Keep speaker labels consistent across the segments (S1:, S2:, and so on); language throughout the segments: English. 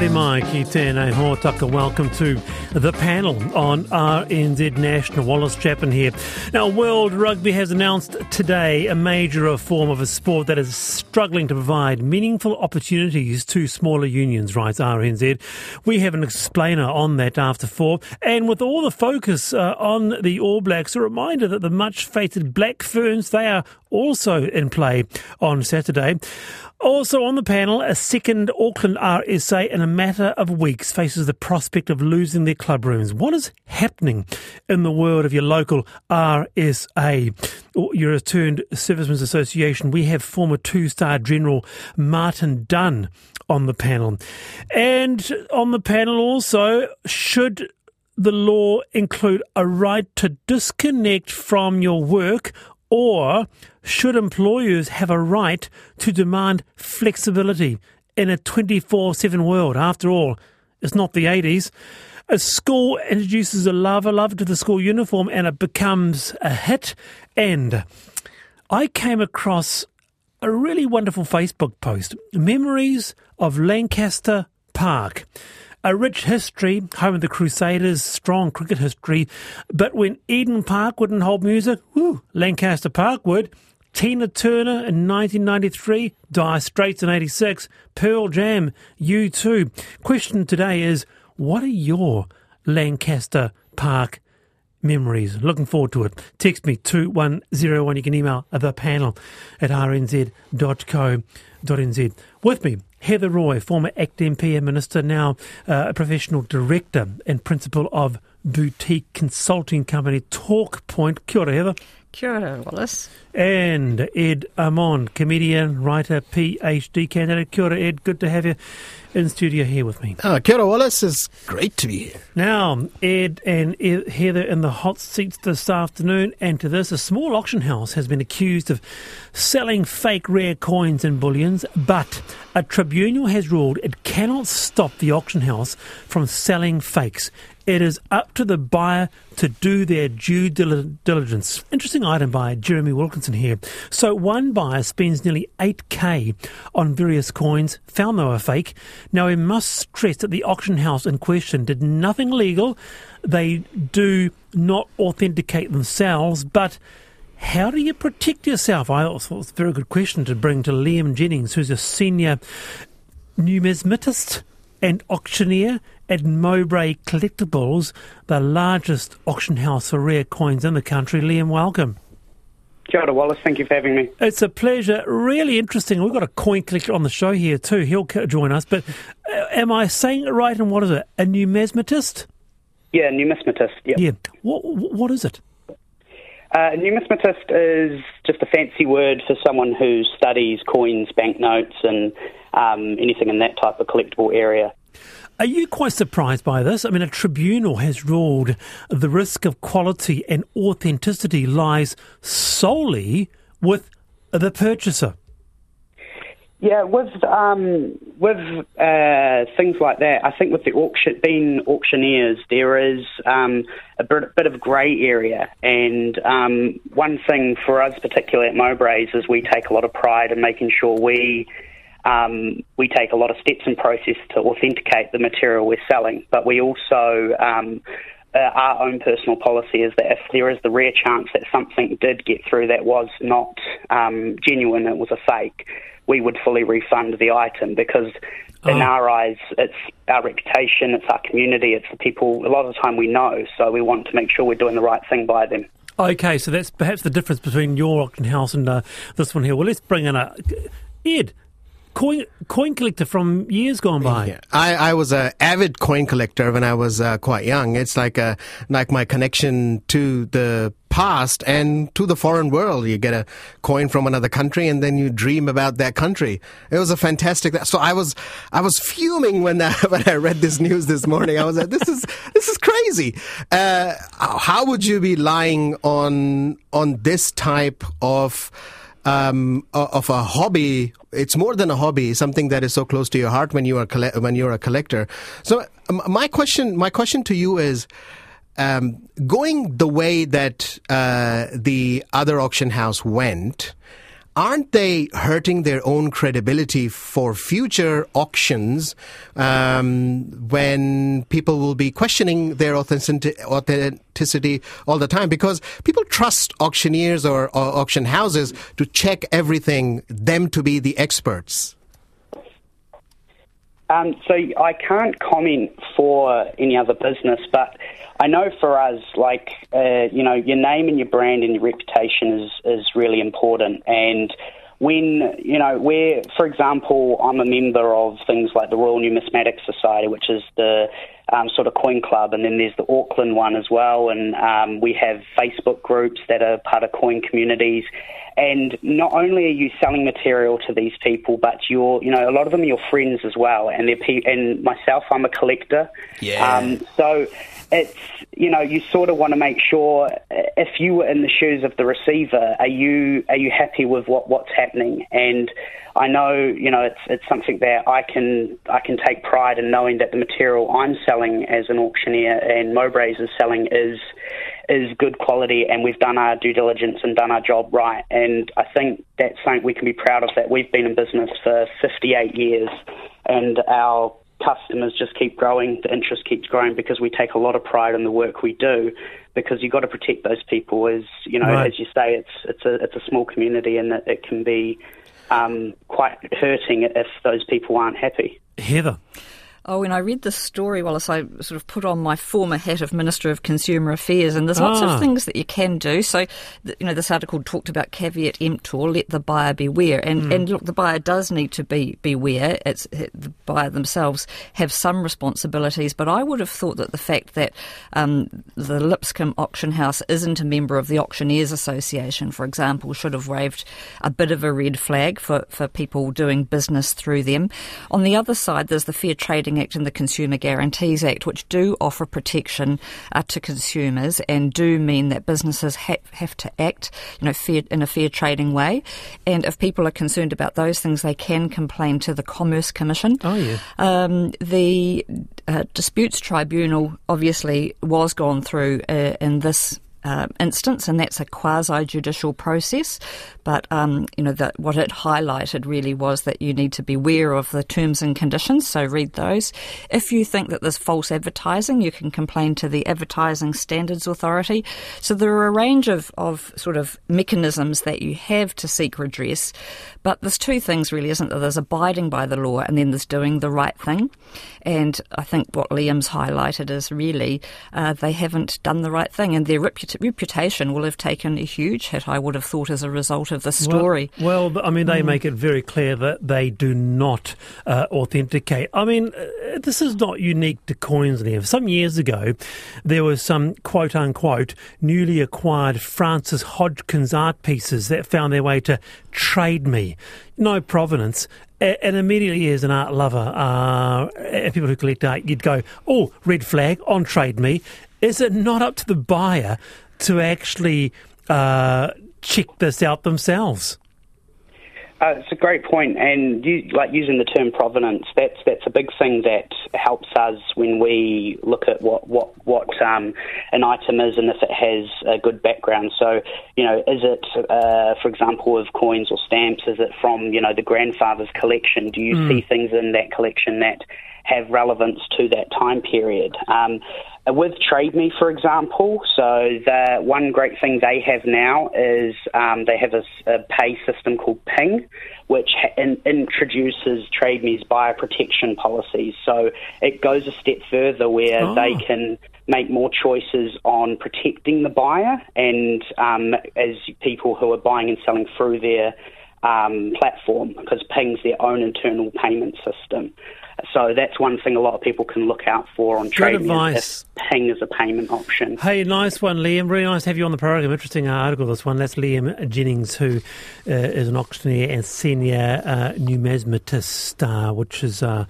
S1: Haere mai ki tēnei hōtaka. Welcome to the panel on RNZ National. Wallace Chapman here. Now, World Rugby has announced today a major reform of a sport that is struggling to provide meaningful opportunities to smaller unions, writes RNZ. We have an explainer on that after four. And with all the focus uh, on the All Blacks, a reminder that the much fated Black Ferns, they are also in play on Saturday. Also on the panel, a second Auckland RSA in a matter of weeks faces the prospect of losing their club rooms. What is happening in the world of your local RSA, oh, your returned Servicemen's Association? We have former two-star General Martin Dunn on the panel. And on the panel also, should the law include a right to disconnect from your work or should employers have a right to demand flexibility in a 24 7 world? After all, it's not the 80s. A school introduces a lavalava to the school uniform and it becomes a hit. And I came across a really wonderful Facebook post Memories of Lancaster Park a rich history, home of the Crusaders, strong cricket history. But when Eden Park wouldn't hold music, whew, Lancaster Park would. Tina Turner in 1993, Dire Straits in 86, Pearl Jam, U2. Question today is, what are your Lancaster Park memories? Looking forward to it. Text me 2101. You can email the panel at rnz.co.nz. With me, Heather Roy, former ACT MP and Minister, now uh, a professional director and principal of boutique consulting company Talk Point. Kia ora, Heather.
S2: Kia ora, Wallace.
S1: And Ed Amon, comedian, writer, PhD candidate. Kia ora, Ed. Good to have you in studio here with me.
S3: Oh, kia ora, Wallace. It's great to be here.
S1: Now, Ed and Ed, Heather in the hot seats this afternoon. And to this, a small auction house has been accused of selling fake rare coins and bullions, but a tribunal has ruled it cannot stop the auction house from selling fakes. It is up to the buyer to do their due diligence. Interesting item by Jeremy Wilkinson here. So one buyer spends nearly 8k on various coins, found they were fake. Now we must stress that the auction house in question did nothing legal. They do not authenticate themselves, but how do you protect yourself? I thought it was a very good question to bring to Liam Jennings, who's a senior numismatist and auctioneer at Mowbray Collectibles, the largest auction house for rare coins in the country. Liam, welcome.
S4: Kia Wallace. Thank you for having me.
S1: It's a pleasure. Really interesting. We've got a coin collector on the show here too. He'll join us. But uh, am I saying it right? And what is it? A numismatist?
S4: Yeah, numismatist. Yep.
S1: Yeah. What What is it?
S4: Uh, numismatist is just a fancy word for someone who studies coins, banknotes, and um, anything in that type of collectible area.
S1: Are you quite surprised by this? I mean, a tribunal has ruled the risk of quality and authenticity lies solely with the purchaser.
S4: Yeah, with um, with uh, things like that, I think with the auction being auctioneers, there is um, a bit, bit of grey area. And um, one thing for us, particularly at Mowbray's, is we take a lot of pride in making sure we um, we take a lot of steps and process to authenticate the material we're selling, but we also um, uh, our own personal policy is that if there is the rare chance that something did get through that was not um, genuine, it was a fake, we would fully refund the item because in oh. our eyes, it's our reputation, it's our community, it's the people. A lot of the time we know, so we want to make sure we're doing the right thing by them.
S1: Okay, so that's perhaps the difference between your auction house and uh, this one here. Well, let's bring in a Ed coin coin collector from years gone by.
S3: Yeah. I, I was an avid coin collector when I was uh, quite young. It's like a like my connection to the past and to the foreign world. You get a coin from another country and then you dream about that country. It was a fantastic. So I was I was fuming when I, when I read this news this morning. I was like, this is this is crazy. Uh, how would you be lying on on this type of um, of a hobby. It's more than a hobby, something that is so close to your heart when you are when you're a collector. So my question, my question to you is. Um, going the way that uh, the other auction house went, aren't they hurting their own credibility for future auctions um, when people will be questioning their authenticity all the time? Because people trust auctioneers or, or auction houses to check everything, them to be the experts.
S4: Um, so I can't comment for any other business, but I know for us, like uh, you know, your name and your brand and your reputation is is really important. And when you know, we're for example, I'm a member of things like the Royal Numismatic Society, which is the um, sort of coin club, and then there's the Auckland one as well, and um, we have Facebook groups that are part of coin communities. And not only are you selling material to these people, but you're, you know, a lot of them are your friends as well. And they're pe- and myself, I'm a collector.
S3: Yeah.
S4: Um, so it's you know you sort of want to make sure if you were in the shoes of the receiver, are you are you happy with what what's happening? And I know you know it's it's something that I can I can take pride in knowing that the material I'm selling as an auctioneer and Mowbrays is selling is is good quality and we've done our due diligence and done our job right. And I think that's something we can be proud of that we've been in business for 58 years and our customers just keep growing, the interest keeps growing because we take a lot of pride in the work we do. Because you've got to protect those people, as you know, right. as you say, it's it's a it's a small community, and it, it can be um, quite hurting if those people aren't happy.
S1: Heather.
S2: Oh, when I read this story, Wallace, I sort of put on my former hat of Minister of Consumer Affairs, and there's lots ah. of things that you can do. So, you know, this article talked about caveat emptor, let the buyer beware. And, mm. and look, the buyer does need to be beware. It's the buyer themselves have some responsibilities, but I would have thought that the fact that um, the Lipscomb Auction House isn't a member of the Auctioneers Association, for example, should have waved a bit of a red flag for, for people doing business through them. On the other side, there's the Fair Trading Act and the Consumer Guarantees Act, which do offer protection uh, to consumers and do mean that businesses ha- have to act, you know, fair, in a fair trading way. And if people are concerned about those things, they can complain to the Commerce Commission.
S1: Oh yeah. Um,
S2: the uh, disputes tribunal obviously was gone through uh, in this uh, instance, and that's a quasi judicial process. But um, you know what it highlighted really was that you need to be aware of the terms and conditions. So read those. If you think that there's false advertising, you can complain to the Advertising Standards Authority. So there are a range of, of sort of mechanisms that you have to seek redress. But there's two things really, isn't there? There's abiding by the law, and then there's doing the right thing. And I think what Liam's highlighted is really uh, they haven't done the right thing, and their reputation reputation will have taken a huge hit, I would have thought, as a result of the story.
S1: Well, well I mean, they mm. make it very clear that they do not uh, authenticate. I mean, uh, this is not unique to coins. Queensland. Some years ago, there was some quote unquote newly acquired Frances Hodgkins art pieces that found their way to Trade Me. No provenance, and immediately as an art lover uh, and people who collect art, you'd go, oh, red flag on Trade Me. Is it not up to the buyer to actually uh, check this out themselves?
S4: Uh, it's a great point, and you, like using the term provenance, that's that's a big thing that helps us when we look at what what what um, an item is and if it has a good background. So, you know, is it, uh, for example, of coins or stamps? Is it from you know the grandfather's collection? Do you mm. see things in that collection that have relevance to that time period. Um, with TradeMe, for example, so the one great thing they have now is um, they have a, a, pay system called Ping, which ha- in, introduces TradeMe's buyer protection policies. So it goes a step further where oh. they can make more choices on protecting the buyer and um, as people who are buying and selling through their um, platform because Ping's their own internal payment system. So that's one thing a lot of people can look out for on trading.
S1: advice.
S4: Ping is a payment option.
S1: Hey, nice one, Liam. Really nice to have you on the program. Interesting article, this one. That's Liam Jennings, who uh, is an auctioneer and senior uh, numismatist, uh, which is uh,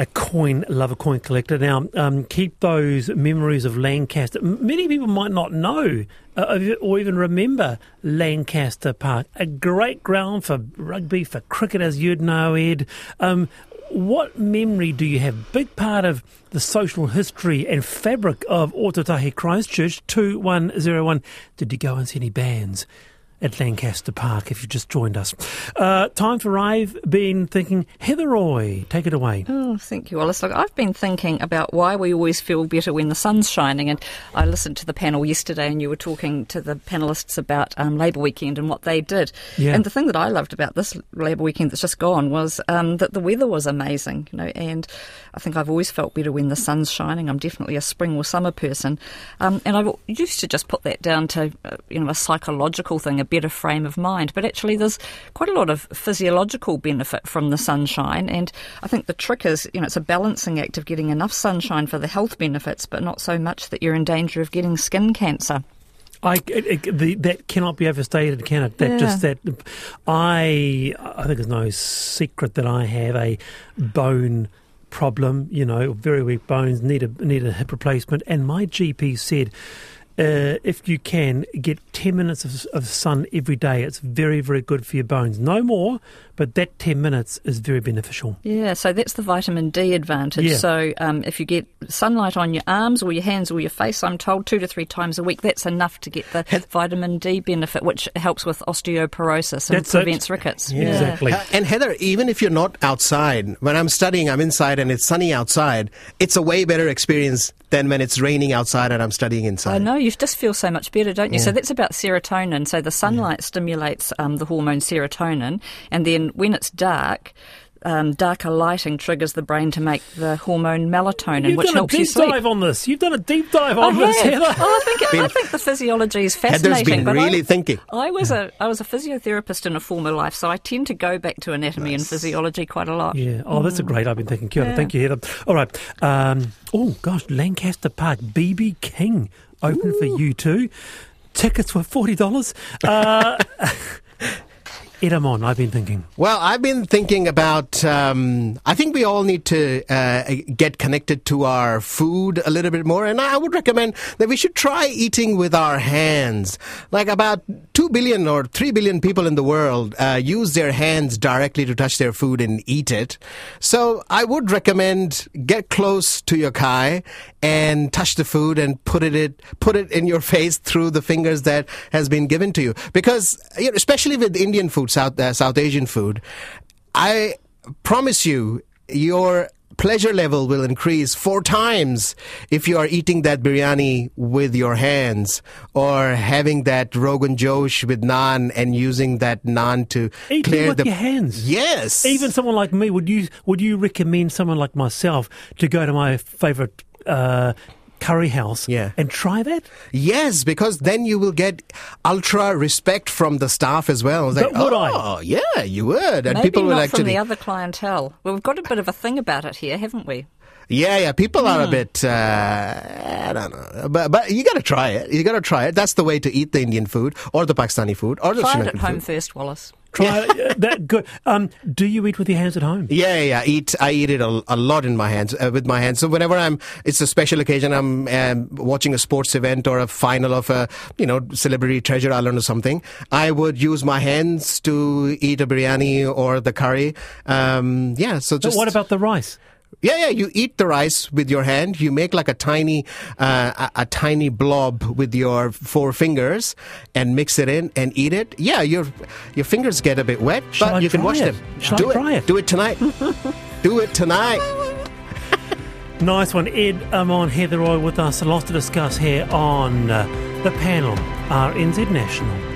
S1: a coin lover, coin collector. Now, um, keep those memories of Lancaster. Many people might not know uh, or even remember Lancaster Park, a great ground for rugby, for cricket, as you'd know, Ed. Um, what memory do you have? Big part of the social history and fabric of Ōtautahi Christchurch 2101. Did you go and see any bands? At Lancaster Park if you've just joined us. Uh, time for I've been thinking. Heather Roy, take it away.
S2: Oh, thank you, Wallace. Look, I've been thinking about why we always feel better when the sun's shining. And I listened to the panel yesterday, and you were talking to the panelists about um, Labour weekend and what they did.
S1: Yeah.
S2: And the thing that I loved about this Labour weekend that's just gone was um, that the weather was amazing. You know, and I think I've always felt better when the sun's shining. I'm definitely a spring or summer person, um, and I used to just put that down to uh, you know a psychological thing, better frame of mind. But actually, there's quite a lot of physiological benefit from the sunshine, and I think the trick is you know it's a balancing act of getting enough sunshine for the health benefits, but not so much that you're in danger of getting skin cancer.
S1: I it, it, the, that cannot be overstated, can it? That
S2: Yeah.
S1: just that I I think there's no secret that I have a bone problem. You know, very weak bones need a need a hip replacement, and my GP said. Uh, if you can get 10 minutes of, of sun every day, it's very, very good for your bones. No more, but that 10 minutes is very beneficial.
S2: Yeah, so that's the vitamin D advantage.
S1: Yeah.
S2: So um, if you get sunlight on your arms or your hands or your face, I'm told two to three times a week, that's enough to get the vitamin D benefit, which helps with osteoporosis and
S1: That's it.
S2: prevents rickets.
S1: Exactly.
S3: Uh, and Heather, even if you're not outside, when I'm studying, I'm inside and it's sunny outside, it's a way better experience than when it's raining outside and I'm studying inside.
S2: I know, you just feel so much better, don't you? So that's about serotonin. So the sunlight stimulates um, the hormone serotonin, and then when it's dark, um, darker lighting triggers the brain to make the hormone melatonin,
S1: You've
S2: which
S1: done a
S2: helps you
S1: deep
S2: sleep.
S1: dive on this. You've done a deep dive
S2: I
S1: on this,
S2: have.
S1: Heather.
S2: Oh, I think I think the physiology is
S3: Heather's
S2: fascinating.
S3: been
S2: but
S3: really
S2: I,
S3: thinking.
S2: I was a I was a physiotherapist in a former life, so I tend to go back to anatomy and physiology quite a lot.
S1: Yeah. Oh, that's a great. I've been thinking. Kia ora.
S2: Yeah.
S1: Thank you, Heather. All right. Um, oh gosh, Lancaster Park, BB King open for U2. Tickets were forty dollars. Uh, Ed Amon, I've been thinking.
S3: Well, I've been thinking about. Um, I think we all need to uh, get connected to our food a little bit more, and I would recommend that we should try eating with our hands. Like about two billion or three billion people in the world uh, use their hands directly to touch their food and eat it. So I would recommend get close to your kai and touch the food and put it, it put it in your face through the fingers that has been given to you. Because you know, especially with Indian food, South uh, South Asian food, I promise you, your pleasure level will increase four times if you are eating that biryani with your hands or having that rogan josh with naan and using that naan to
S1: Eating
S3: clear
S1: with
S3: the
S1: your hands.
S3: Yes.
S1: Even someone like me, would you would you recommend someone like myself to go to my favourite uh, curry house
S3: Yeah.
S1: and try that?
S3: Yes, because then you will get ultra respect from the staff as well. It's
S1: But would I?
S3: oh, yeah, you would. And
S2: Maybe
S3: people will
S2: not
S3: actually.
S2: from the other clientele. Well, we've got a bit of a thing about it here, haven't we?
S3: Yeah, yeah. People are a
S2: Hmm.
S3: bit. Uh, I don't know, but but you got to try it. You got to try it. That's the way to eat the Indian food or the Pakistani food or the
S2: Try
S3: Sri
S2: it at home
S3: food.
S2: first, Wallace.
S1: Try uh, that. Good. Um, do you eat with your hands at home?
S3: Yeah, yeah, yeah. Eat. I eat it a, a lot in my hands, uh, with my hands. So whenever I'm, it's a special occasion. I'm um, watching a sports event or a final of a, you know, celebrity treasure island or something. I would use my hands to eat a biryani or the curry. Um, yeah. So just.
S1: But what about the rice?
S3: Yeah, yeah. You eat the rice with your hand. You make like a tiny, uh, a, a tiny blob with your four fingers, and mix it in and eat it. Yeah, your your fingers get a bit wet,
S1: Shall
S3: but
S1: I
S3: you can wash
S1: it?
S3: them.
S1: Shall I
S3: Do
S1: try it?
S3: Do it tonight. Do it tonight.
S1: Nice one, Ed Amon Heather Roy with us. A lot to discuss here on uh, the panel, RNZ National.